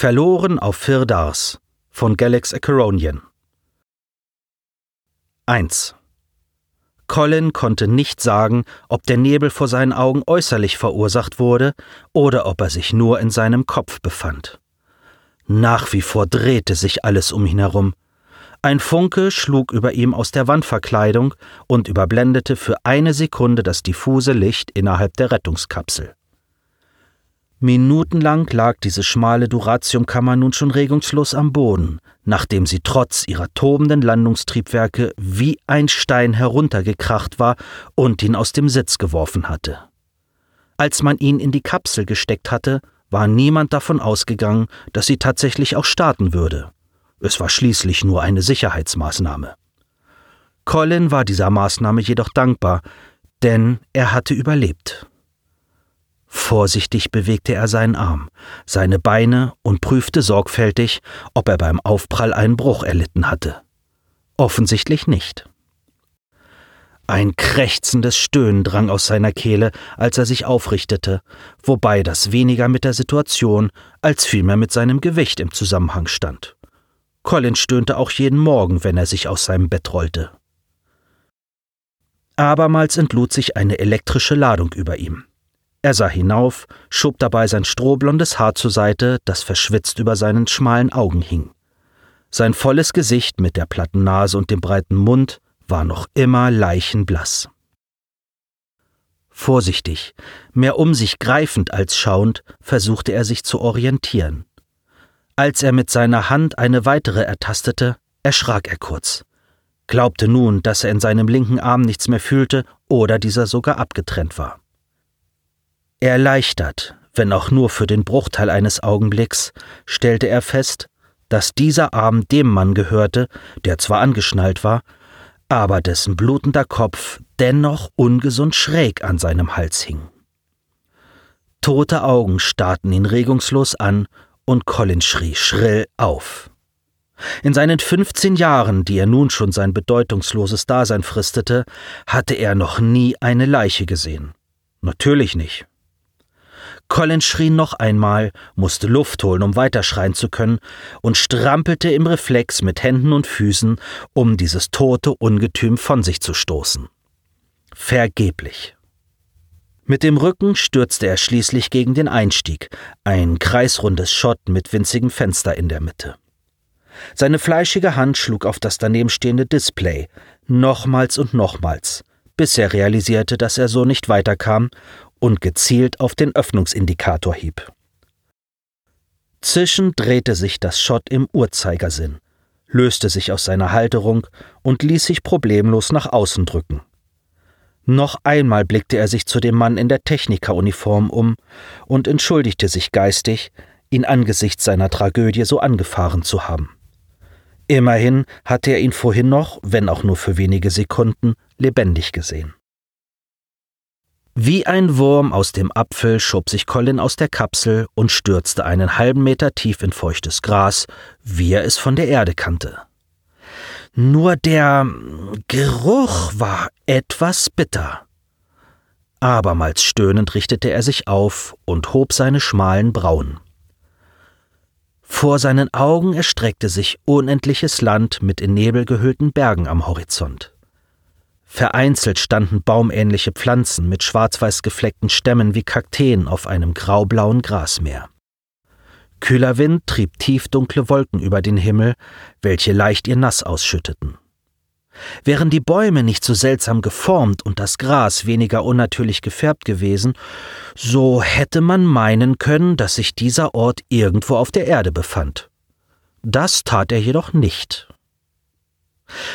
Verloren auf Firdars von Galax Acheronian 1. Colin konnte nicht sagen, ob der Nebel vor seinen Augen äußerlich verursacht wurde oder ob er sich nur in seinem Kopf befand. Nach wie vor drehte sich alles um ihn herum. Ein Funke schlug über ihm aus der Wandverkleidung und überblendete für eine Sekunde das diffuse Licht innerhalb der Rettungskapsel. Minutenlang lag diese schmale Duratiumkammer nun schon regungslos am Boden, nachdem sie trotz ihrer tobenden Landungstriebwerke wie ein Stein heruntergekracht war und ihn aus dem Sitz geworfen hatte. Als man ihn in die Kapsel gesteckt hatte, war niemand davon ausgegangen, dass sie tatsächlich auch starten würde. Es war schließlich nur eine Sicherheitsmaßnahme. Colin war dieser Maßnahme jedoch dankbar, denn er hatte überlebt. Vorsichtig bewegte er seinen Arm, seine Beine und prüfte sorgfältig, ob er beim Aufprall einen Bruch erlitten hatte. Offensichtlich nicht. Ein krächzendes Stöhnen drang aus seiner Kehle, als er sich aufrichtete, wobei das weniger mit der Situation als vielmehr mit seinem Gewicht im Zusammenhang stand. Colin stöhnte auch jeden Morgen, wenn er sich aus seinem Bett rollte. Abermals entlud sich eine elektrische Ladung über ihm. Er sah hinauf, schob dabei sein strohblondes Haar zur Seite, das verschwitzt über seinen schmalen Augen hing. Sein volles Gesicht mit der platten Nase und dem breiten Mund war noch immer leichenblass. Vorsichtig, mehr um sich greifend als schauend, versuchte er sich zu orientieren. Als er mit seiner Hand eine weitere ertastete, erschrak er kurz, glaubte nun, dass er in seinem linken Arm nichts mehr fühlte oder dieser sogar abgetrennt war. Erleichtert, wenn auch nur für den Bruchteil eines Augenblicks, stellte er fest, dass dieser Arm dem Mann gehörte, der zwar angeschnallt war, aber dessen blutender Kopf dennoch ungesund schräg an seinem Hals hing. Tote Augen starrten ihn regungslos an und Colin schrie schrill auf. In seinen 15 Jahren, die er nun schon sein bedeutungsloses Dasein fristete, hatte er noch nie eine Leiche gesehen. Natürlich nicht. Colin schrie noch einmal, musste Luft holen, um weiterschreien zu können, und strampelte im Reflex mit Händen und Füßen, um dieses tote Ungetüm von sich zu stoßen. Vergeblich. Mit dem Rücken stürzte er schließlich gegen den Einstieg, ein kreisrundes Schott mit winzigem Fenster in der Mitte. Seine fleischige Hand schlug auf das danebenstehende Display, nochmals und nochmals, bis er realisierte, dass er so nicht weiterkam und gezielt auf den Öffnungsindikator hieb. Zischend drehte sich das Schott im Uhrzeigersinn, löste sich aus seiner Halterung und ließ sich problemlos nach außen drücken. Noch einmal blickte er sich zu dem Mann in der Technikeruniform um und entschuldigte sich geistig, ihn angesichts seiner Tragödie so angefahren zu haben. Immerhin hatte er ihn vorhin noch, wenn auch nur für wenige Sekunden, lebendig gesehen. Wie ein Wurm aus dem Apfel schob sich Colin aus der Kapsel und stürzte einen halben Meter tief in feuchtes Gras, wie er es von der Erde kannte. Nur der Geruch war etwas bitter. Abermals stöhnend richtete er sich auf und hob seine schmalen Brauen. Vor seinen Augen erstreckte sich unendliches Land mit in Nebel gehüllten Bergen am Horizont. Vereinzelt standen baumähnliche Pflanzen mit schwarz-weiß gefleckten Stämmen wie Kakteen auf einem graublauen Grasmeer. Kühler Wind trieb tiefdunkle Wolken über den Himmel, welche leicht ihr Nass ausschütteten. Wären die Bäume nicht so seltsam geformt und das Gras weniger unnatürlich gefärbt gewesen, so hätte man meinen können, dass sich dieser Ort irgendwo auf der Erde befand. Das tat er jedoch nicht.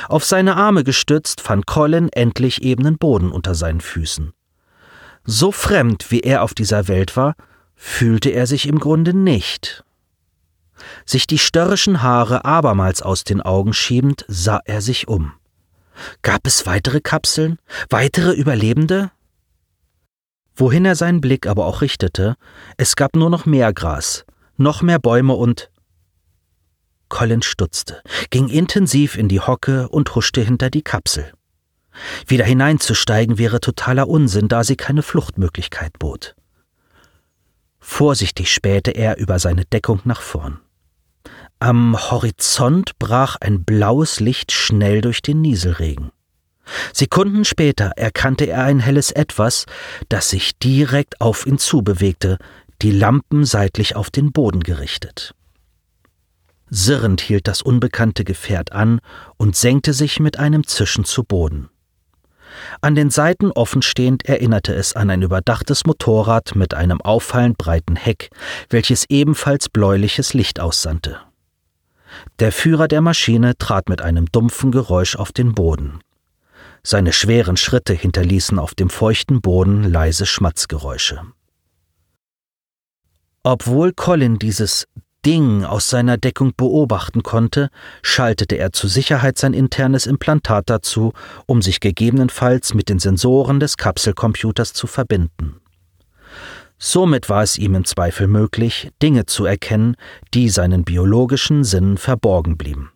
Auf seine Arme gestützt fand Colin endlich ebenen Boden unter seinen Füßen. So fremd wie er auf dieser Welt war, fühlte er sich im Grunde nicht. Sich die störrischen Haare abermals aus den Augen schiebend, sah er sich um. Gab es weitere Kapseln? Weitere Überlebende? Wohin er seinen Blick aber auch richtete, es gab nur noch mehr Gras, noch mehr Bäume und Colin stutzte, ging intensiv in die Hocke und huschte hinter die Kapsel. Wieder hineinzusteigen wäre totaler Unsinn, da sie keine Fluchtmöglichkeit bot. Vorsichtig spähte er über seine Deckung nach vorn. Am Horizont brach ein blaues Licht schnell durch den Nieselregen. Sekunden später erkannte er ein helles Etwas, das sich direkt auf ihn zubewegte, die Lampen seitlich auf den Boden gerichtet. Sirrend hielt das unbekannte Gefährt an und senkte sich mit einem Zischen zu Boden. An den Seiten offenstehend erinnerte es an ein überdachtes Motorrad mit einem auffallend breiten Heck, welches ebenfalls bläuliches Licht aussandte. Der Führer der Maschine trat mit einem dumpfen Geräusch auf den Boden. Seine schweren Schritte hinterließen auf dem feuchten Boden leise Schmatzgeräusche. Obwohl Colin dieses Ding aus seiner Deckung beobachten konnte, schaltete er zur Sicherheit sein internes Implantat dazu, um sich gegebenenfalls mit den Sensoren des Kapselcomputers zu verbinden. Somit war es ihm im Zweifel möglich, Dinge zu erkennen, die seinen biologischen Sinnen verborgen blieben.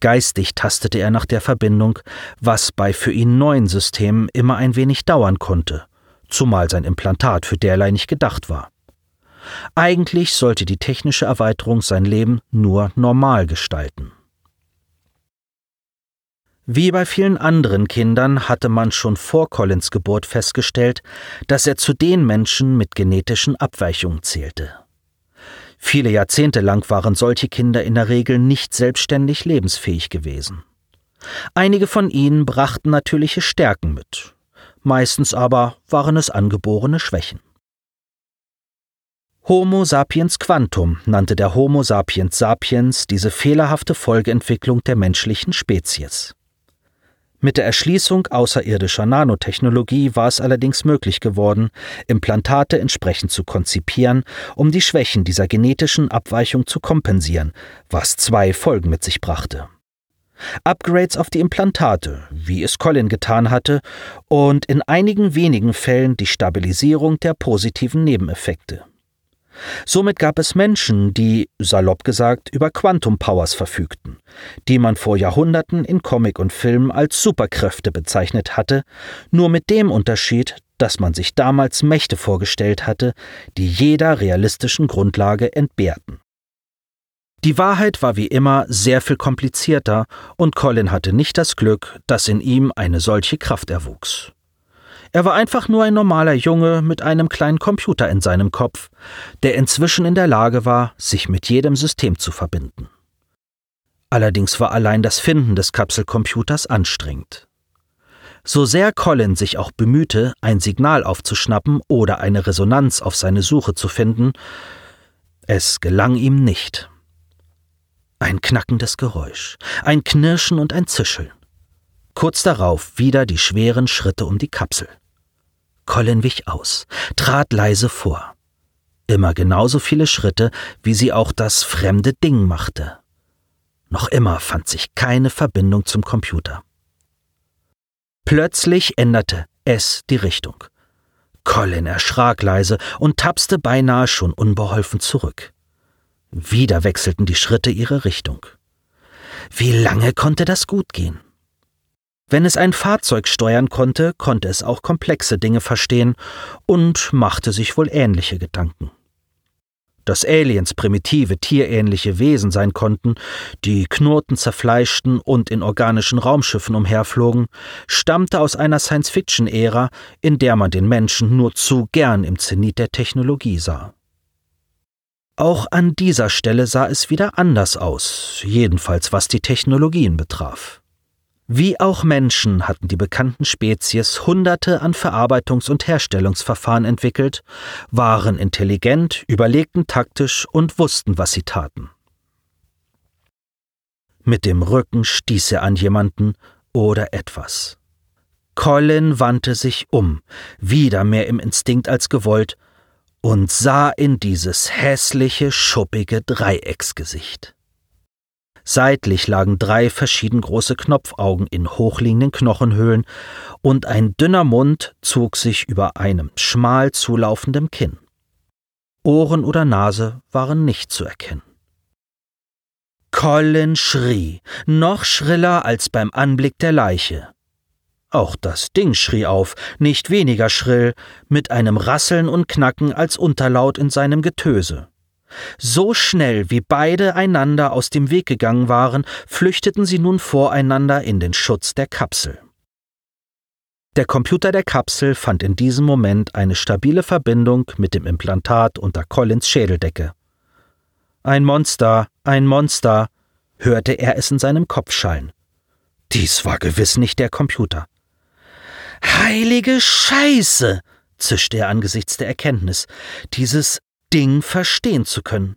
Geistig tastete er nach der Verbindung, was bei für ihn neuen Systemen immer ein wenig dauern konnte, zumal sein Implantat für derlei nicht gedacht war. Eigentlich sollte die technische Erweiterung sein Leben nur normal gestalten. Wie bei vielen anderen Kindern hatte man schon vor Collins Geburt festgestellt, dass er zu den Menschen mit genetischen Abweichungen zählte. Viele Jahrzehnte lang waren solche Kinder in der Regel nicht selbstständig lebensfähig gewesen. Einige von ihnen brachten natürliche Stärken mit, meistens aber waren es angeborene Schwächen. Homo sapiens quantum nannte der Homo sapiens sapiens diese fehlerhafte Folgeentwicklung der menschlichen Spezies. Mit der Erschließung außerirdischer Nanotechnologie war es allerdings möglich geworden, Implantate entsprechend zu konzipieren, um die Schwächen dieser genetischen Abweichung zu kompensieren, was zwei Folgen mit sich brachte. Upgrades auf die Implantate, wie es Colin getan hatte, und in einigen wenigen Fällen die Stabilisierung der positiven Nebeneffekte. Somit gab es Menschen, die, salopp gesagt, über Quantum Powers verfügten, die man vor Jahrhunderten in Comic und Film als Superkräfte bezeichnet hatte, nur mit dem Unterschied, dass man sich damals Mächte vorgestellt hatte, die jeder realistischen Grundlage entbehrten. Die Wahrheit war wie immer sehr viel komplizierter, und Colin hatte nicht das Glück, dass in ihm eine solche Kraft erwuchs. Er war einfach nur ein normaler Junge mit einem kleinen Computer in seinem Kopf, der inzwischen in der Lage war, sich mit jedem System zu verbinden. Allerdings war allein das Finden des Kapselcomputers anstrengend. So sehr Colin sich auch bemühte, ein Signal aufzuschnappen oder eine Resonanz auf seine Suche zu finden, es gelang ihm nicht. Ein knackendes Geräusch, ein Knirschen und ein Zischeln. Kurz darauf wieder die schweren Schritte um die Kapsel. Colin wich aus, trat leise vor. Immer genauso viele Schritte, wie sie auch das fremde Ding machte. Noch immer fand sich keine Verbindung zum Computer. Plötzlich änderte es die Richtung. Colin erschrak leise und tapste beinahe schon unbeholfen zurück. Wieder wechselten die Schritte ihre Richtung. Wie lange konnte das gut gehen? Wenn es ein Fahrzeug steuern konnte, konnte es auch komplexe Dinge verstehen und machte sich wohl ähnliche Gedanken. Dass Aliens primitive, tierähnliche Wesen sein konnten, die knurrten, zerfleischten und in organischen Raumschiffen umherflogen, stammte aus einer Science-Fiction-Ära, in der man den Menschen nur zu gern im Zenit der Technologie sah. Auch an dieser Stelle sah es wieder anders aus, jedenfalls was die Technologien betraf. Wie auch Menschen hatten die bekannten Spezies Hunderte an Verarbeitungs- und Herstellungsverfahren entwickelt, waren intelligent, überlegten taktisch und wussten, was sie taten. Mit dem Rücken stieß er an jemanden oder etwas. Colin wandte sich um, wieder mehr im Instinkt als gewollt, und sah in dieses hässliche, schuppige Dreiecksgesicht. Seitlich lagen drei verschieden große Knopfaugen in hochliegenden Knochenhöhlen, und ein dünner Mund zog sich über einem schmal zulaufenden Kinn. Ohren oder Nase waren nicht zu erkennen. Colin schrie, noch schriller als beim Anblick der Leiche. Auch das Ding schrie auf, nicht weniger schrill, mit einem Rasseln und Knacken als Unterlaut in seinem Getöse. So schnell wie beide einander aus dem Weg gegangen waren, flüchteten sie nun voreinander in den Schutz der Kapsel. Der Computer der Kapsel fand in diesem Moment eine stabile Verbindung mit dem Implantat unter Collins Schädeldecke. Ein Monster, ein Monster, hörte er es in seinem Kopf schallen. Dies war gewiss nicht der Computer. Heilige Scheiße! zischte er angesichts der Erkenntnis, dieses Ding verstehen zu können.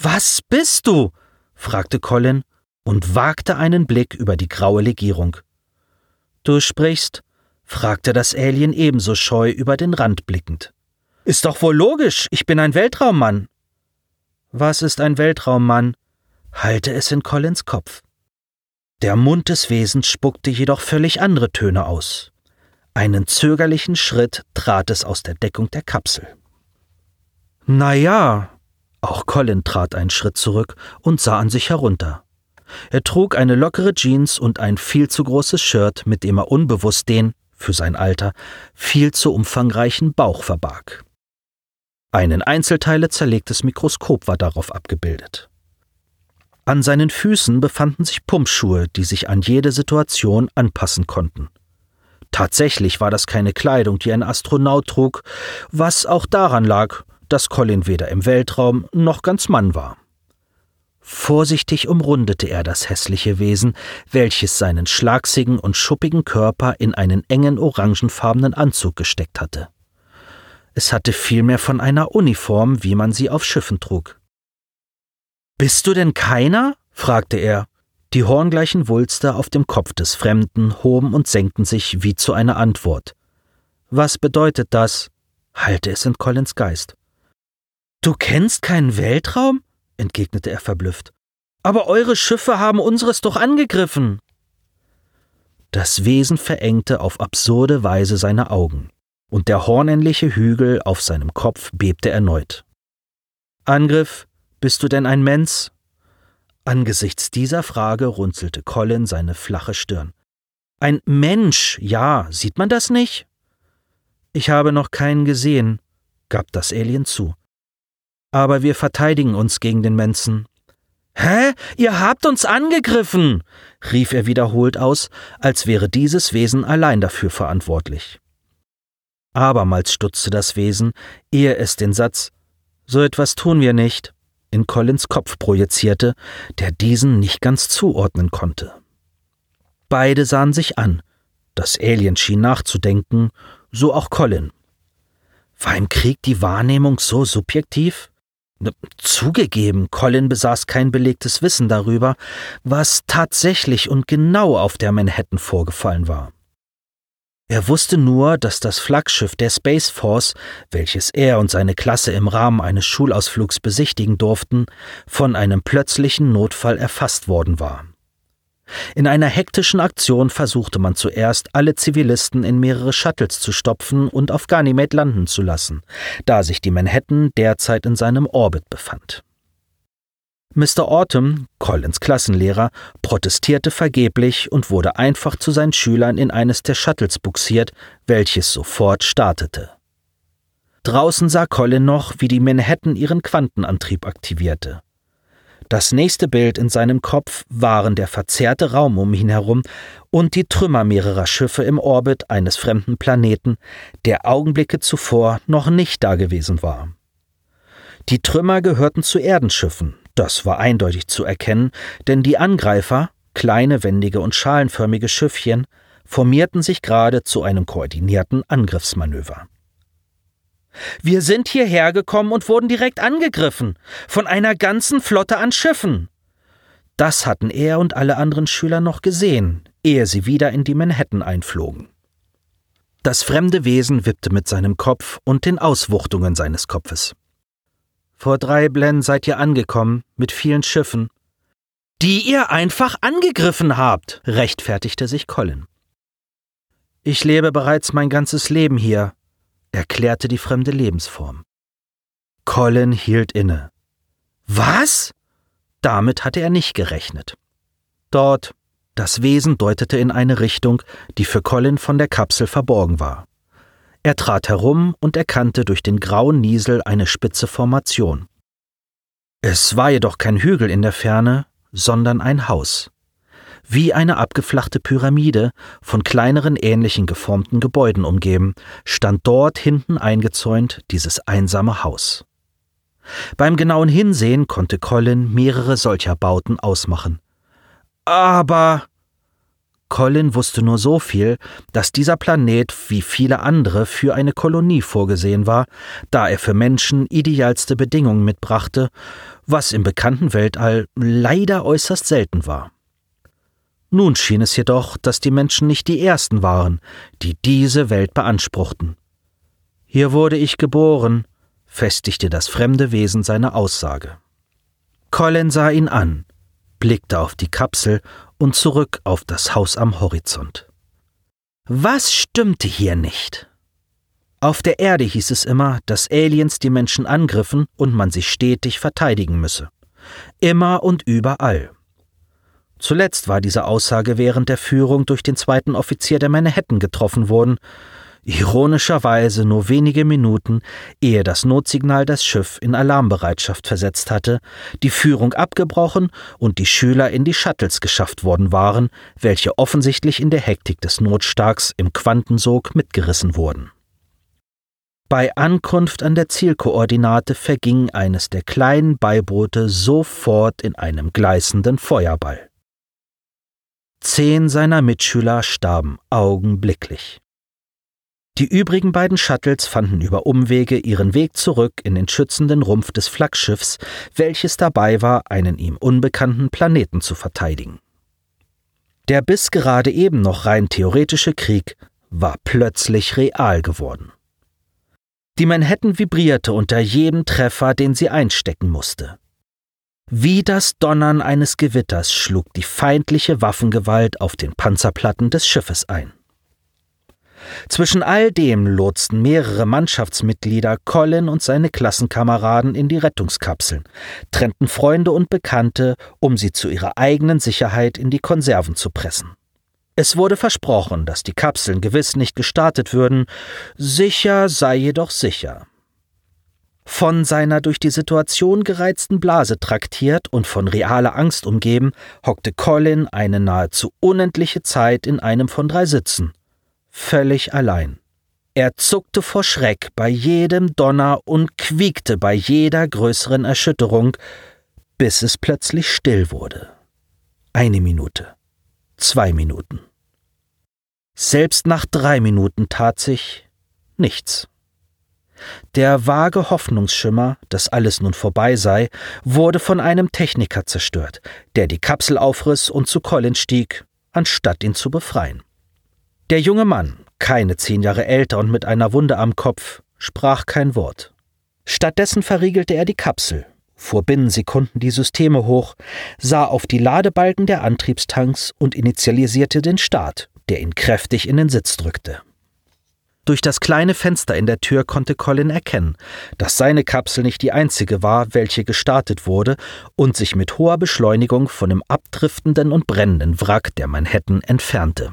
Was bist du? fragte Colin und wagte einen Blick über die graue Legierung. Du sprichst? fragte das Alien ebenso scheu über den Rand blickend. Ist doch wohl logisch, ich bin ein Weltraummann. Was ist ein Weltraummann? Halte es in Collins Kopf. Der Mund des Wesens spuckte jedoch völlig andere Töne aus. Einen zögerlichen Schritt trat es aus der Deckung der Kapsel. Na ja, auch Colin trat einen Schritt zurück und sah an sich herunter. Er trug eine lockere Jeans und ein viel zu großes Shirt, mit dem er unbewusst den, für sein Alter, viel zu umfangreichen Bauch verbarg. Ein in Einzelteile zerlegtes Mikroskop war darauf abgebildet. An seinen Füßen befanden sich Pumpschuhe, die sich an jede Situation anpassen konnten. Tatsächlich war das keine Kleidung, die ein Astronaut trug, was auch daran lag, dass Colin weder im Weltraum noch ganz Mann war. Vorsichtig umrundete er das hässliche Wesen, welches seinen schlagsigen und schuppigen Körper in einen engen orangenfarbenen Anzug gesteckt hatte. Es hatte vielmehr von einer Uniform, wie man sie auf Schiffen trug. Bist du denn keiner? fragte er. Die horngleichen Wulster auf dem Kopf des Fremden hoben und senkten sich wie zu einer Antwort. Was bedeutet das? Halte es in Collins Geist. Du kennst keinen Weltraum? entgegnete er verblüfft. Aber eure Schiffe haben unseres doch angegriffen. Das Wesen verengte auf absurde Weise seine Augen, und der hornähnliche Hügel auf seinem Kopf bebte erneut. Angriff, bist du denn ein Mensch? Angesichts dieser Frage runzelte Colin seine flache Stirn. Ein Mensch, ja, sieht man das nicht? Ich habe noch keinen gesehen, gab das Alien zu. Aber wir verteidigen uns gegen den Mensen. Hä? Ihr habt uns angegriffen! rief er wiederholt aus, als wäre dieses Wesen allein dafür verantwortlich. Abermals stutzte das Wesen, ehe es den Satz So etwas tun wir nicht in Collins Kopf projizierte, der diesen nicht ganz zuordnen konnte. Beide sahen sich an. Das Alien schien nachzudenken, so auch Colin. War im Krieg die Wahrnehmung so subjektiv? Zugegeben, Colin besaß kein belegtes Wissen darüber, was tatsächlich und genau auf der Manhattan vorgefallen war. Er wusste nur, dass das Flaggschiff der Space Force, welches er und seine Klasse im Rahmen eines Schulausflugs besichtigen durften, von einem plötzlichen Notfall erfasst worden war. In einer hektischen Aktion versuchte man zuerst, alle Zivilisten in mehrere Shuttles zu stopfen und auf Ganymed landen zu lassen, da sich die Manhattan derzeit in seinem Orbit befand. Mr. Autumn, Collins Klassenlehrer, protestierte vergeblich und wurde einfach zu seinen Schülern in eines der Shuttles buxiert, welches sofort startete. Draußen sah Colin noch, wie die Manhattan ihren Quantenantrieb aktivierte. Das nächste Bild in seinem Kopf waren der verzerrte Raum um ihn herum und die Trümmer mehrerer Schiffe im Orbit eines fremden Planeten, der Augenblicke zuvor noch nicht dagewesen war. Die Trümmer gehörten zu Erdenschiffen, das war eindeutig zu erkennen, denn die Angreifer, kleine wendige und schalenförmige Schiffchen, formierten sich gerade zu einem koordinierten Angriffsmanöver. Wir sind hierher gekommen und wurden direkt angegriffen, von einer ganzen Flotte an Schiffen. Das hatten er und alle anderen Schüler noch gesehen, ehe sie wieder in die Manhattan einflogen. Das fremde Wesen wippte mit seinem Kopf und den Auswuchtungen seines Kopfes. Vor drei Blen seid ihr angekommen, mit vielen Schiffen. Die ihr einfach angegriffen habt, rechtfertigte sich Colin. Ich lebe bereits mein ganzes Leben hier, erklärte die fremde Lebensform. Colin hielt inne. Was? Damit hatte er nicht gerechnet. Dort, Das Wesen deutete in eine Richtung, die für Colin von der Kapsel verborgen war. Er trat herum und erkannte durch den grauen Niesel eine spitze Formation. Es war jedoch kein Hügel in der Ferne, sondern ein Haus. Wie eine abgeflachte Pyramide, von kleineren ähnlichen geformten Gebäuden umgeben, stand dort hinten eingezäunt dieses einsame Haus. Beim genauen Hinsehen konnte Colin mehrere solcher Bauten ausmachen. Aber Colin wusste nur so viel, dass dieser Planet wie viele andere für eine Kolonie vorgesehen war, da er für Menschen idealste Bedingungen mitbrachte, was im bekannten Weltall leider äußerst selten war. Nun schien es jedoch, dass die Menschen nicht die ersten waren, die diese Welt beanspruchten. Hier wurde ich geboren, festigte das fremde Wesen seine Aussage. Colin sah ihn an, blickte auf die Kapsel und zurück auf das Haus am Horizont. Was stimmte hier nicht? Auf der Erde hieß es immer, dass Aliens die Menschen angriffen und man sich stetig verteidigen müsse. Immer und überall. Zuletzt war diese Aussage während der Führung durch den zweiten Offizier der Manhattan getroffen worden, Ironischerweise nur wenige Minuten, ehe das Notsignal das Schiff in Alarmbereitschaft versetzt hatte, die Führung abgebrochen und die Schüler in die Shuttles geschafft worden waren, welche offensichtlich in der Hektik des Notstarks im Quantensog mitgerissen wurden. Bei Ankunft an der Zielkoordinate verging eines der kleinen Beiboote sofort in einem gleißenden Feuerball. Zehn seiner Mitschüler starben augenblicklich. Die übrigen beiden Shuttles fanden über Umwege ihren Weg zurück in den schützenden Rumpf des Flaggschiffs, welches dabei war, einen ihm unbekannten Planeten zu verteidigen. Der bis gerade eben noch rein theoretische Krieg war plötzlich real geworden. Die Manhattan vibrierte unter jedem Treffer, den sie einstecken musste. Wie das Donnern eines Gewitters schlug die feindliche Waffengewalt auf den Panzerplatten des Schiffes ein. Zwischen all dem lotsten mehrere Mannschaftsmitglieder Colin und seine Klassenkameraden in die Rettungskapseln, trennten Freunde und Bekannte, um sie zu ihrer eigenen Sicherheit in die Konserven zu pressen. Es wurde versprochen, dass die Kapseln gewiss nicht gestartet würden, sicher sei jedoch sicher. Von seiner durch die Situation gereizten Blase traktiert und von realer Angst umgeben, hockte Colin eine nahezu unendliche Zeit in einem von drei Sitzen völlig allein. Er zuckte vor Schreck bei jedem Donner und quiekte bei jeder größeren Erschütterung, bis es plötzlich still wurde. Eine Minute, zwei Minuten. Selbst nach drei Minuten tat sich nichts. Der vage Hoffnungsschimmer, dass alles nun vorbei sei, wurde von einem Techniker zerstört, der die Kapsel aufriss und zu Colin stieg, anstatt ihn zu befreien. Der junge Mann, keine zehn Jahre älter und mit einer Wunde am Kopf, sprach kein Wort. Stattdessen verriegelte er die Kapsel, fuhr binnen Sekunden die Systeme hoch, sah auf die Ladebalken der Antriebstanks und initialisierte den Start, der ihn kräftig in den Sitz drückte. Durch das kleine Fenster in der Tür konnte Colin erkennen, dass seine Kapsel nicht die einzige war, welche gestartet wurde und sich mit hoher Beschleunigung von dem abdriftenden und brennenden Wrack der Manhattan entfernte.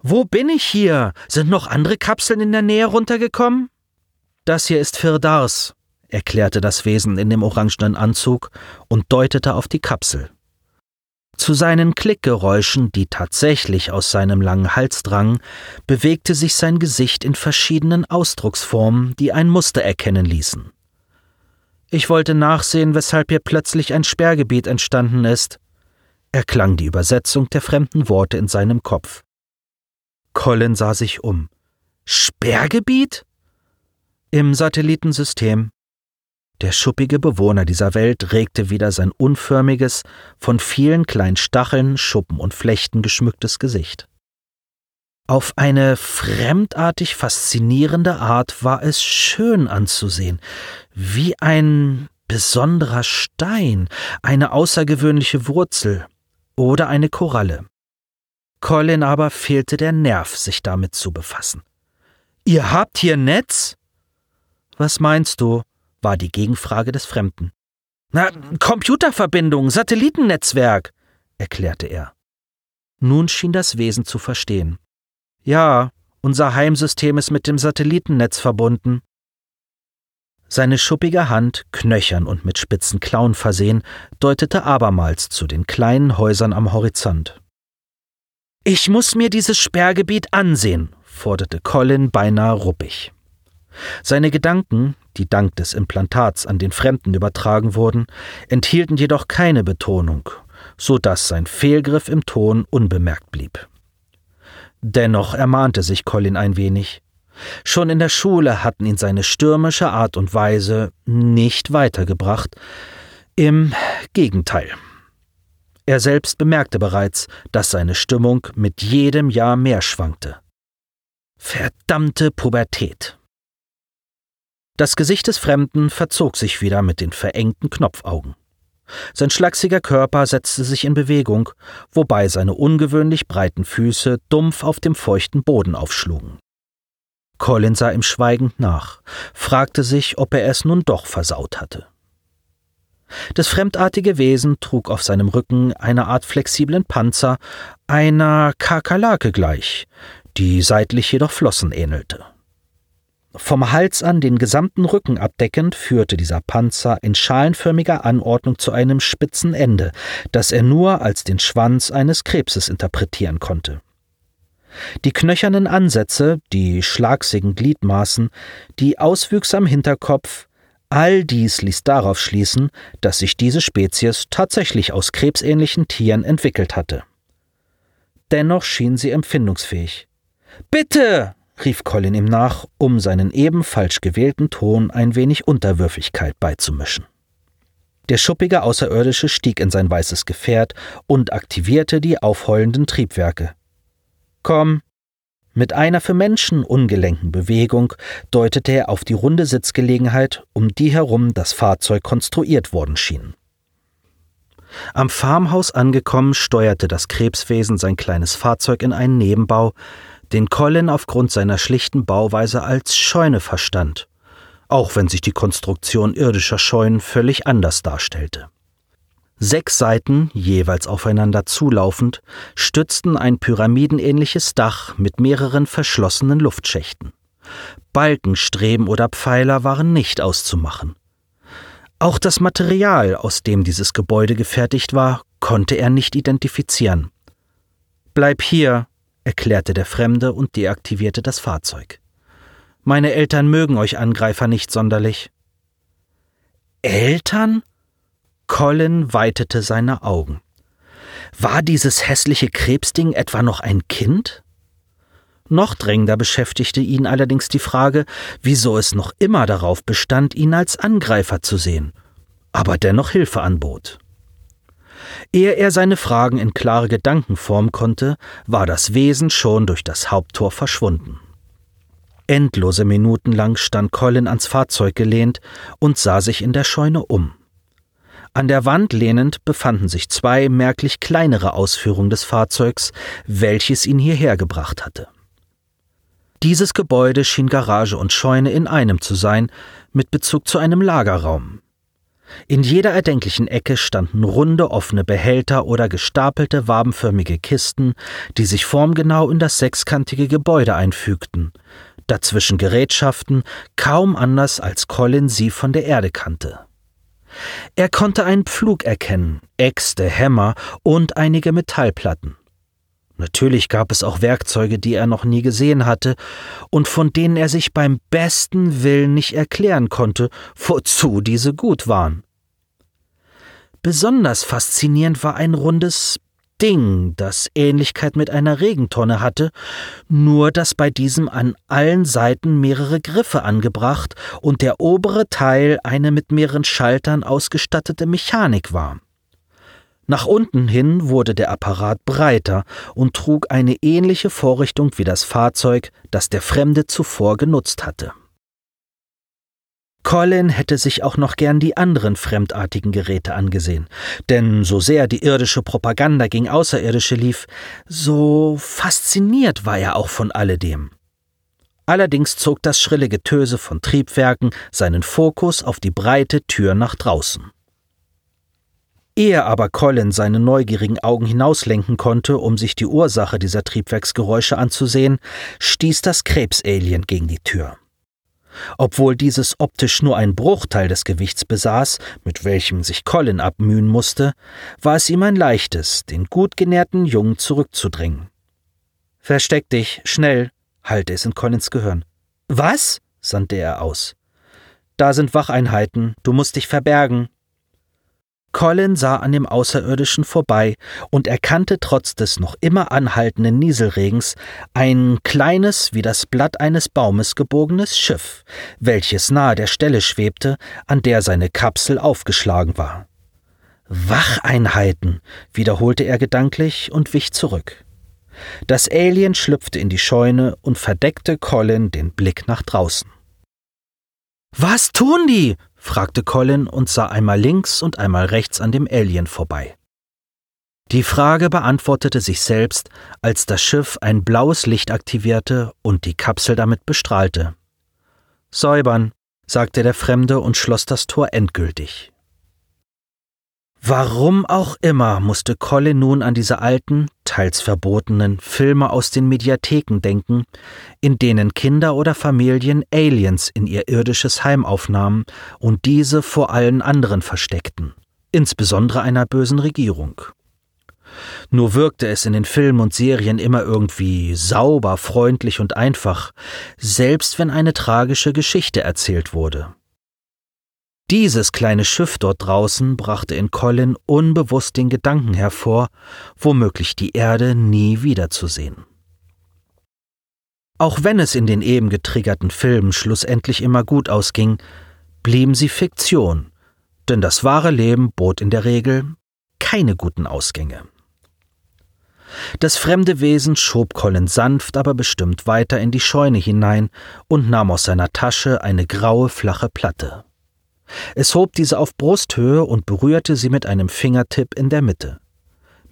Wo bin ich hier? Sind noch andere Kapseln in der Nähe runtergekommen? Das hier ist Firdars, erklärte das Wesen in dem orangenen Anzug und deutete auf die Kapsel. Zu seinen Klickgeräuschen, die tatsächlich aus seinem langen Hals drangen, bewegte sich sein Gesicht in verschiedenen Ausdrucksformen, die ein Muster erkennen ließen. Ich wollte nachsehen, weshalb hier plötzlich ein Sperrgebiet entstanden ist, erklang die Übersetzung der fremden Worte in seinem Kopf. Colin sah sich um. Sperrgebiet? Im Satellitensystem. Der schuppige Bewohner dieser Welt regte wieder sein unförmiges, von vielen kleinen Stacheln, Schuppen und Flechten geschmücktes Gesicht. Auf eine fremdartig faszinierende Art war es schön anzusehen, wie ein besonderer Stein, eine außergewöhnliche Wurzel oder eine Koralle. Colin aber fehlte der Nerv, sich damit zu befassen. Ihr habt hier Netz? Was meinst du? War die Gegenfrage des Fremden. Na, Computerverbindung, Satellitennetzwerk, erklärte er. Nun schien das Wesen zu verstehen. Ja, unser Heimsystem ist mit dem Satellitennetz verbunden. Seine schuppige Hand, knöchern und mit spitzen Klauen versehen, deutete abermals zu den kleinen Häusern am Horizont. Ich muss mir dieses Sperrgebiet ansehen, forderte Colin beinahe ruppig. Seine Gedanken, die dank des Implantats an den Fremden übertragen wurden, enthielten jedoch keine Betonung, so dass sein Fehlgriff im Ton unbemerkt blieb. Dennoch ermahnte sich Colin ein wenig. Schon in der Schule hatten ihn seine stürmische Art und Weise nicht weitergebracht. Im Gegenteil. Er selbst bemerkte bereits, dass seine Stimmung mit jedem Jahr mehr schwankte. Verdammte Pubertät. Das Gesicht des Fremden verzog sich wieder mit den verengten Knopfaugen. Sein schlachsiger Körper setzte sich in Bewegung, wobei seine ungewöhnlich breiten Füße dumpf auf dem feuchten Boden aufschlugen. Colin sah ihm schweigend nach, fragte sich, ob er es nun doch versaut hatte. Das fremdartige Wesen trug auf seinem Rücken eine Art flexiblen Panzer, einer Kakerlake gleich, die seitlich jedoch Flossen ähnelte. Vom Hals an den gesamten Rücken abdeckend führte dieser Panzer in schalenförmiger Anordnung zu einem spitzen Ende, das er nur als den Schwanz eines Krebses interpretieren konnte. Die knöchernen Ansätze, die schlagsigen Gliedmaßen, die Auswüchse am Hinterkopf, all dies ließ darauf schließen, dass sich diese Spezies tatsächlich aus krebsähnlichen Tieren entwickelt hatte. Dennoch schien sie empfindungsfähig. Bitte! Rief Colin ihm nach, um seinen eben falsch gewählten Ton ein wenig Unterwürfigkeit beizumischen. Der schuppige Außerirdische stieg in sein weißes Gefährt und aktivierte die aufheulenden Triebwerke. Komm. Mit einer für Menschen ungelenken Bewegung deutete er auf die runde Sitzgelegenheit, um die herum das Fahrzeug konstruiert worden schien. Am Farmhaus angekommen, steuerte das Krebswesen sein kleines Fahrzeug in einen Nebenbau, den Colin aufgrund seiner schlichten Bauweise als Scheune verstand, auch wenn sich die Konstruktion irdischer Scheunen völlig anders darstellte. Sechs Seiten, jeweils aufeinander zulaufend, stützten ein pyramidenähnliches Dach mit mehreren verschlossenen Luftschächten. Balkenstreben oder Pfeiler waren nicht auszumachen. Auch das Material, aus dem dieses Gebäude gefertigt war, konnte er nicht identifizieren. Bleib hier, erklärte der Fremde und deaktivierte das Fahrzeug. Meine Eltern mögen euch Angreifer nicht sonderlich. Eltern? Colin weitete seine Augen. War dieses hässliche Krebsding etwa noch ein Kind? Noch drängender beschäftigte ihn allerdings die Frage, wieso es noch immer darauf bestand, ihn als Angreifer zu sehen, aber dennoch Hilfe anbot. Ehe er seine Fragen in klare Gedanken formen konnte, war das Wesen schon durch das Haupttor verschwunden. Endlose Minuten lang stand Colin ans Fahrzeug gelehnt und sah sich in der Scheune um. An der Wand lehnend befanden sich zwei merklich kleinere Ausführungen des Fahrzeugs, welches ihn hierher gebracht hatte. Dieses Gebäude schien Garage und Scheune in einem zu sein, mit Bezug zu einem Lagerraum. In jeder erdenklichen Ecke standen runde offene Behälter oder gestapelte wabenförmige Kisten, die sich formgenau in das sechskantige Gebäude einfügten, dazwischen Gerätschaften, kaum anders als Colin sie von der Erde kannte. Er konnte einen Pflug erkennen, Äxte, Hämmer und einige Metallplatten. Natürlich gab es auch Werkzeuge, die er noch nie gesehen hatte und von denen er sich beim besten Willen nicht erklären konnte, wozu diese gut waren. Besonders faszinierend war ein rundes Ding, das Ähnlichkeit mit einer Regentonne hatte, nur dass bei diesem an allen Seiten mehrere Griffe angebracht und der obere Teil eine mit mehreren Schaltern ausgestattete Mechanik war. Nach unten hin wurde der Apparat breiter und trug eine ähnliche Vorrichtung wie das Fahrzeug, das der Fremde zuvor genutzt hatte. Colin hätte sich auch noch gern die anderen fremdartigen Geräte angesehen, denn so sehr die irdische Propaganda gegen Außerirdische lief, so fasziniert war er auch von alledem. Allerdings zog das schrille Getöse von Triebwerken seinen Fokus auf die breite Tür nach draußen. Ehe aber Colin seine neugierigen Augen hinauslenken konnte, um sich die Ursache dieser Triebwerksgeräusche anzusehen, stieß das Krebsalien gegen die Tür. Obwohl dieses optisch nur einen Bruchteil des Gewichts besaß, mit welchem sich Colin abmühen musste, war es ihm ein leichtes, den gut genährten Jungen zurückzudrängen. Versteck dich, schnell, hallte es in Collins Gehirn. Was? sandte er aus. Da sind Wacheinheiten, du musst dich verbergen. Colin sah an dem Außerirdischen vorbei und erkannte trotz des noch immer anhaltenden Nieselregens ein kleines, wie das Blatt eines Baumes gebogenes Schiff, welches nahe der Stelle schwebte, an der seine Kapsel aufgeschlagen war. Wacheinheiten, wiederholte er gedanklich und wich zurück. Das Alien schlüpfte in die Scheune und verdeckte Colin den Blick nach draußen. Was tun die? Fragte Colin und sah einmal links und einmal rechts an dem Alien vorbei. Die Frage beantwortete sich selbst, als das Schiff ein blaues Licht aktivierte und die Kapsel damit bestrahlte. Säubern, sagte der Fremde und schloss das Tor endgültig. Warum auch immer musste Colin nun an diese alten, teils verbotenen Filme aus den Mediatheken denken, in denen Kinder oder Familien Aliens in ihr irdisches Heim aufnahmen und diese vor allen anderen versteckten, insbesondere einer bösen Regierung. Nur wirkte es in den Filmen und Serien immer irgendwie sauber, freundlich und einfach, selbst wenn eine tragische Geschichte erzählt wurde. Dieses kleine Schiff dort draußen brachte in Colin unbewusst den Gedanken hervor, womöglich die Erde nie wiederzusehen. Auch wenn es in den eben getriggerten Filmen schlussendlich immer gut ausging, blieben sie Fiktion, denn das wahre Leben bot in der Regel keine guten Ausgänge. Das fremde Wesen schob Colin sanft, aber bestimmt weiter in die Scheune hinein und nahm aus seiner Tasche eine graue, flache Platte. Es hob diese auf Brusthöhe und berührte sie mit einem Fingertipp in der Mitte.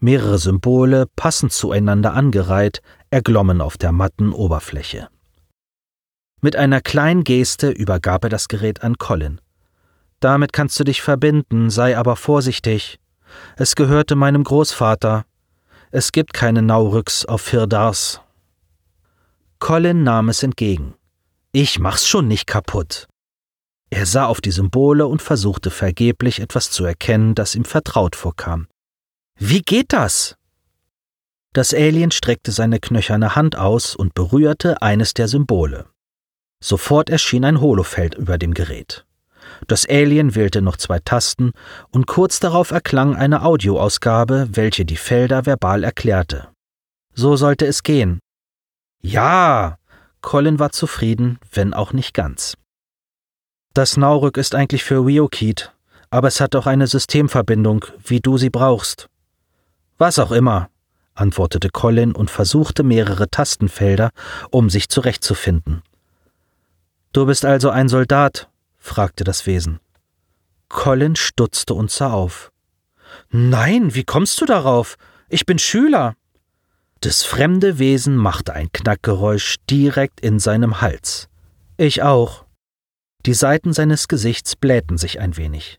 Mehrere Symbole, passend zueinander angereiht, erglommen auf der matten Oberfläche. Mit einer kleinen Geste übergab er das Gerät an Colin. Damit kannst du dich verbinden, sei aber vorsichtig. Es gehörte meinem Großvater. Es gibt keine Naurüx auf Firdars. Colin nahm es entgegen. Ich mach's schon nicht kaputt. Er sah auf die Symbole und versuchte vergeblich etwas zu erkennen, das ihm vertraut vorkam. Wie geht das? Das Alien streckte seine knöcherne Hand aus und berührte eines der Symbole. Sofort erschien ein Holofeld über dem Gerät. Das Alien wählte noch zwei Tasten und kurz darauf erklang eine Audioausgabe, welche die Felder verbal erklärte. So sollte es gehen. Ja! Colin war zufrieden, wenn auch nicht ganz. Das Naurück ist eigentlich für Wiokit, aber es hat auch eine Systemverbindung, wie du sie brauchst. Was auch immer, antwortete Colin und versuchte mehrere Tastenfelder, um sich zurechtzufinden. Du bist also ein Soldat? fragte das Wesen. Colin stutzte und sah auf. Nein, wie kommst du darauf? Ich bin Schüler. Das fremde Wesen machte ein Knackgeräusch direkt in seinem Hals. Ich auch. Die Seiten seines Gesichts blähten sich ein wenig.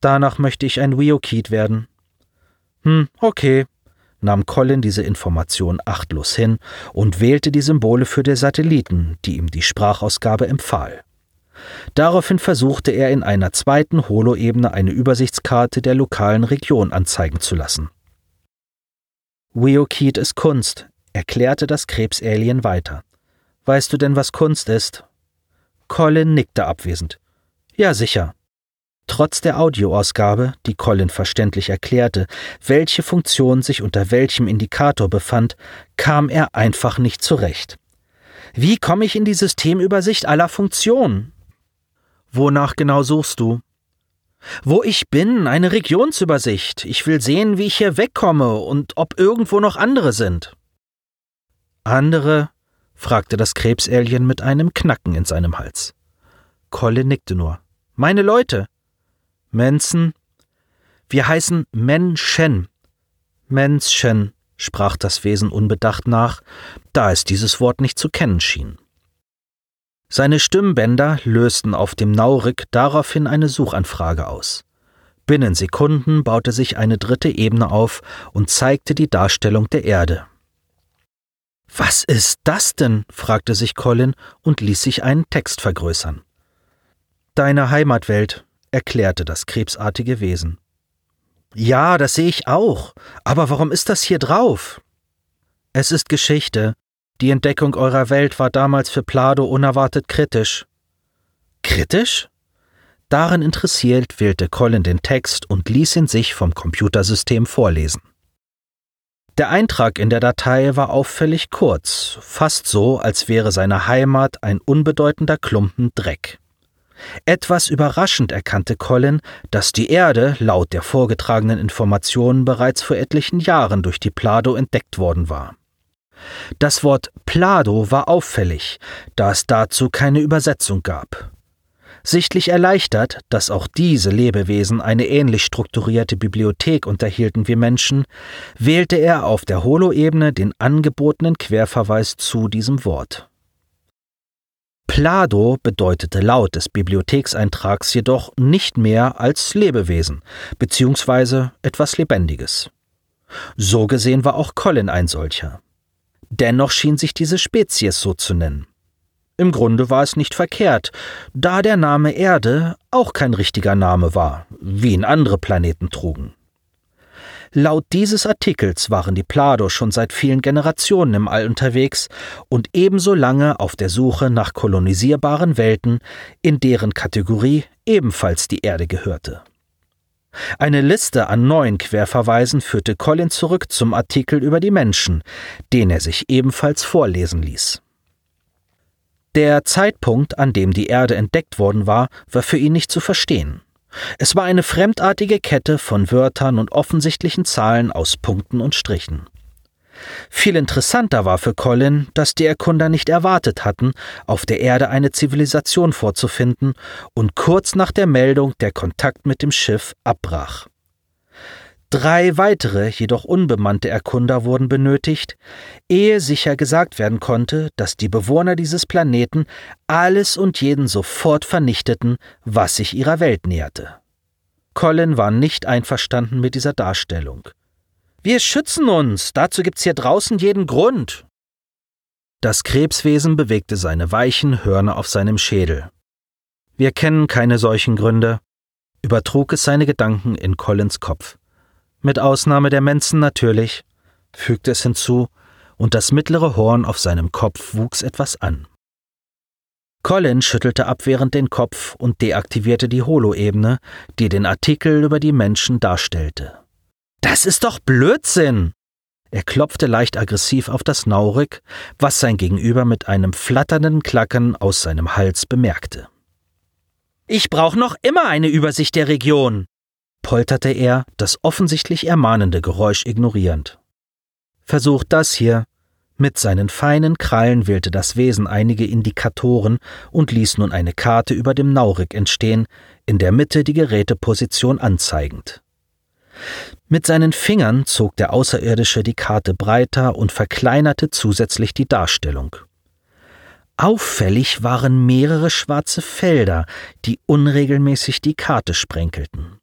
Danach möchte ich ein Wiokid werden. Hm, okay, nahm Colin diese Information achtlos hin und wählte die Symbole für die Satelliten, die ihm die Sprachausgabe empfahl. Daraufhin versuchte er in einer zweiten Holoebene eine Übersichtskarte der lokalen Region anzeigen zu lassen. Wiokid ist Kunst, erklärte das Krebsalien weiter. Weißt du denn, was Kunst ist? Colin nickte abwesend. Ja, sicher. Trotz der Audioausgabe, die Colin verständlich erklärte, welche Funktion sich unter welchem Indikator befand, kam er einfach nicht zurecht. Wie komme ich in die Systemübersicht aller Funktionen? Wonach genau suchst du? Wo ich bin, eine Regionsübersicht. Ich will sehen, wie ich hier wegkomme und ob irgendwo noch andere sind. Andere? Fragte das Krebsalien mit einem Knacken in seinem Hals. Colin nickte nur. Meine Leute. Mensen. Wir heißen Menschen. Menschen, sprach das Wesen unbedacht nach, da es dieses Wort nicht zu kennen schien. Seine Stimmbänder lösten auf dem Naurik daraufhin eine Suchanfrage aus. Binnen Sekunden baute sich eine dritte Ebene auf und zeigte die Darstellung der Erde. Was ist das denn? fragte sich Colin und ließ sich einen Text vergrößern. Deine Heimatwelt, erklärte das krebsartige Wesen. Ja, das sehe ich auch. Aber warum ist das hier drauf? Es ist Geschichte. Die Entdeckung eurer Welt war damals für Plado unerwartet kritisch. Kritisch? Darin interessiert wählte Colin den Text und ließ ihn sich vom Computersystem vorlesen. Der Eintrag in der Datei war auffällig kurz, fast so, als wäre seine Heimat ein unbedeutender Klumpen Dreck. Etwas überraschend erkannte Colin, dass die Erde laut der vorgetragenen Informationen bereits vor etlichen Jahren durch die Plado entdeckt worden war. Das Wort Plado war auffällig, da es dazu keine Übersetzung gab. Sichtlich erleichtert, dass auch diese Lebewesen eine ähnlich strukturierte Bibliothek unterhielten wie Menschen, wählte er auf der Holo-Ebene den angebotenen Querverweis zu diesem Wort. Plado bedeutete laut des Bibliothekseintrags jedoch nicht mehr als Lebewesen beziehungsweise etwas Lebendiges. So gesehen war auch Colin ein solcher. Dennoch schien sich diese Spezies so zu nennen. Im Grunde war es nicht verkehrt, da der Name Erde auch kein richtiger Name war, wie ihn andere Planeten trugen. Laut dieses Artikels waren die Plado schon seit vielen Generationen im All unterwegs und ebenso lange auf der Suche nach kolonisierbaren Welten, in deren Kategorie ebenfalls die Erde gehörte. Eine Liste an neuen Querverweisen führte Colin zurück zum Artikel über die Menschen, den er sich ebenfalls vorlesen ließ. Der Zeitpunkt, an dem die Erde entdeckt worden war, war für ihn nicht zu verstehen. Es war eine fremdartige Kette von Wörtern und offensichtlichen Zahlen aus Punkten und Strichen. Viel interessanter war für Colin, dass die Erkunder nicht erwartet hatten, auf der Erde eine Zivilisation vorzufinden und kurz nach der Meldung der Kontakt mit dem Schiff abbrach. Drei weitere, jedoch unbemannte Erkunder wurden benötigt, ehe sicher gesagt werden konnte, dass die Bewohner dieses Planeten alles und jeden sofort vernichteten, was sich ihrer Welt näherte. Colin war nicht einverstanden mit dieser Darstellung. Wir schützen uns, dazu gibt's hier draußen jeden Grund. Das Krebswesen bewegte seine weichen Hörner auf seinem Schädel. Wir kennen keine solchen Gründe, übertrug es seine Gedanken in Collins Kopf. Mit Ausnahme der Mensen natürlich, fügte es hinzu, und das mittlere Horn auf seinem Kopf wuchs etwas an. Colin schüttelte abwehrend den Kopf und deaktivierte die Holo-Ebene, die den Artikel über die Menschen darstellte. Das ist doch Blödsinn! Er klopfte leicht aggressiv auf das Naurik, was sein Gegenüber mit einem flatternden Klacken aus seinem Hals bemerkte. Ich brauche noch immer eine Übersicht der Region, polterte er, das offensichtlich ermahnende Geräusch ignorierend. Versucht das hier. Mit seinen feinen Krallen wählte das Wesen einige Indikatoren und ließ nun eine Karte über dem Naurik entstehen, in der Mitte die Geräteposition anzeigend. Mit seinen Fingern zog der Außerirdische die Karte breiter und verkleinerte zusätzlich die Darstellung. Auffällig waren mehrere schwarze Felder, die unregelmäßig die Karte sprenkelten.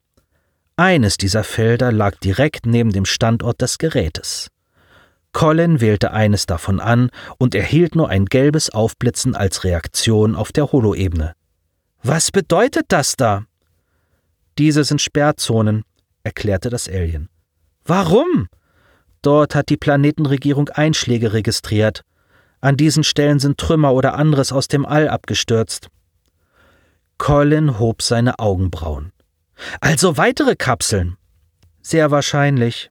Eines dieser Felder lag direkt neben dem Standort des Gerätes. Colin wählte eines davon an und erhielt nur ein gelbes Aufblitzen als Reaktion auf der Holoebene. Was bedeutet das da? Diese sind Sperrzonen, erklärte das Alien. Warum? Dort hat die Planetenregierung Einschläge registriert. An diesen Stellen sind Trümmer oder anderes aus dem All abgestürzt. Colin hob seine Augenbrauen. Also weitere Kapseln. Sehr wahrscheinlich.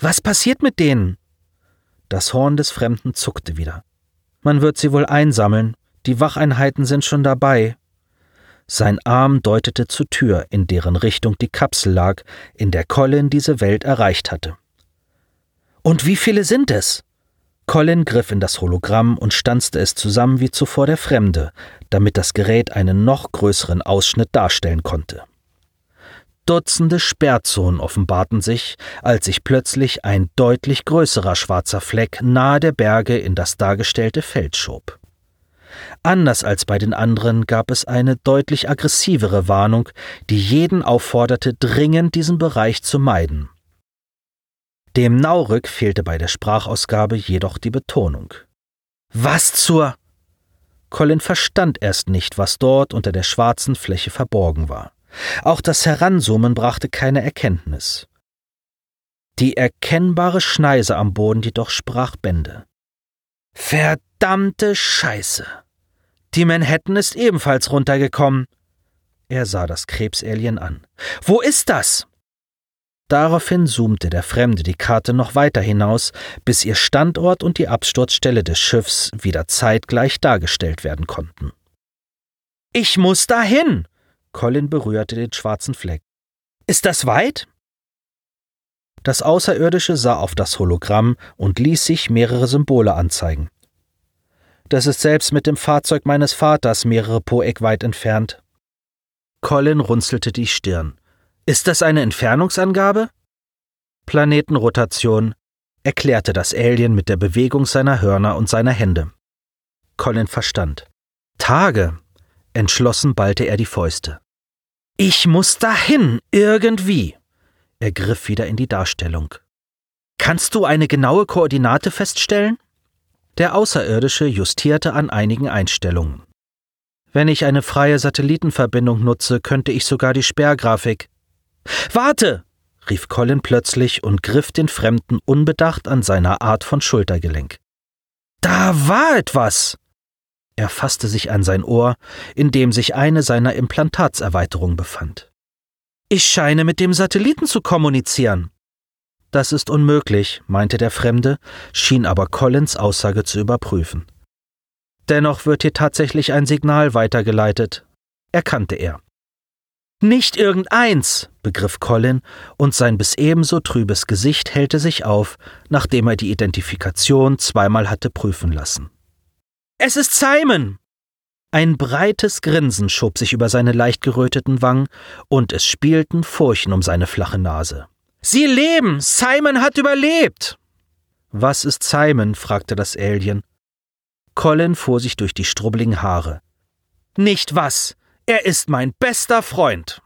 Was passiert mit denen? Das Horn des Fremden zuckte wieder. Man wird sie wohl einsammeln. Die Wacheinheiten sind schon dabei. Sein Arm deutete zur Tür, in deren Richtung die Kapsel lag, in der Colin diese Welt erreicht hatte. Und wie viele sind es? Colin griff in das Hologramm und stanzte es zusammen wie zuvor der Fremde, damit das Gerät einen noch größeren Ausschnitt darstellen konnte. Dutzende Sperrzonen offenbarten sich, als sich plötzlich ein deutlich größerer schwarzer Fleck nahe der Berge in das dargestellte Feld schob. Anders als bei den anderen gab es eine deutlich aggressivere Warnung, die jeden aufforderte, dringend diesen Bereich zu meiden. Dem Naurück fehlte bei der Sprachausgabe jedoch die Betonung. Was zur Colin verstand erst nicht, was dort unter der schwarzen Fläche verborgen war. Auch das Heranzoomen brachte keine Erkenntnis. Die erkennbare Schneise am Boden jedoch sprach Bände. Verdammte Scheiße! Die Manhattan ist ebenfalls runtergekommen. Er sah das Krebsalien an. Wo ist das? Daraufhin zoomte der Fremde die Karte noch weiter hinaus, bis ihr Standort und die Absturzstelle des Schiffs wieder zeitgleich dargestellt werden konnten. Ich muss dahin! Colin berührte den schwarzen Fleck. Ist das weit? Das Außerirdische sah auf das Hologramm und ließ sich mehrere Symbole anzeigen. Das ist selbst mit dem Fahrzeug meines Vaters mehrere Poeck weit entfernt. Colin runzelte die Stirn. Ist das eine Entfernungsangabe? Planetenrotation, erklärte das Alien mit der Bewegung seiner Hörner und seiner Hände. Colin verstand. Tage. Entschlossen ballte er die Fäuste. Ich muss dahin, irgendwie. Er griff wieder in die Darstellung. Kannst du eine genaue Koordinate feststellen? Der Außerirdische justierte an einigen Einstellungen. Wenn ich eine freie Satellitenverbindung nutze, könnte ich sogar die Sperrgrafik Warte! rief Colin plötzlich und griff den Fremden unbedacht an seiner Art von Schultergelenk. Da war etwas! Er fasste sich an sein Ohr, in dem sich eine seiner Implantatserweiterungen befand. Ich scheine mit dem Satelliten zu kommunizieren. Das ist unmöglich, meinte der Fremde, schien aber Collins Aussage zu überprüfen. Dennoch wird hier tatsächlich ein Signal weitergeleitet, erkannte er. Nicht irgendeins, begriff Colin, und sein bis ebenso trübes Gesicht hellte sich auf, nachdem er die Identifikation zweimal hatte prüfen lassen. Es ist Simon! Ein breites Grinsen schob sich über seine leicht geröteten Wangen, und es spielten Furchen um seine flache Nase. Sie leben! Simon hat überlebt! Was ist Simon? fragte das Alien. Colin fuhr sich durch die strubbeligen Haare. Nicht was! Er ist mein bester Freund.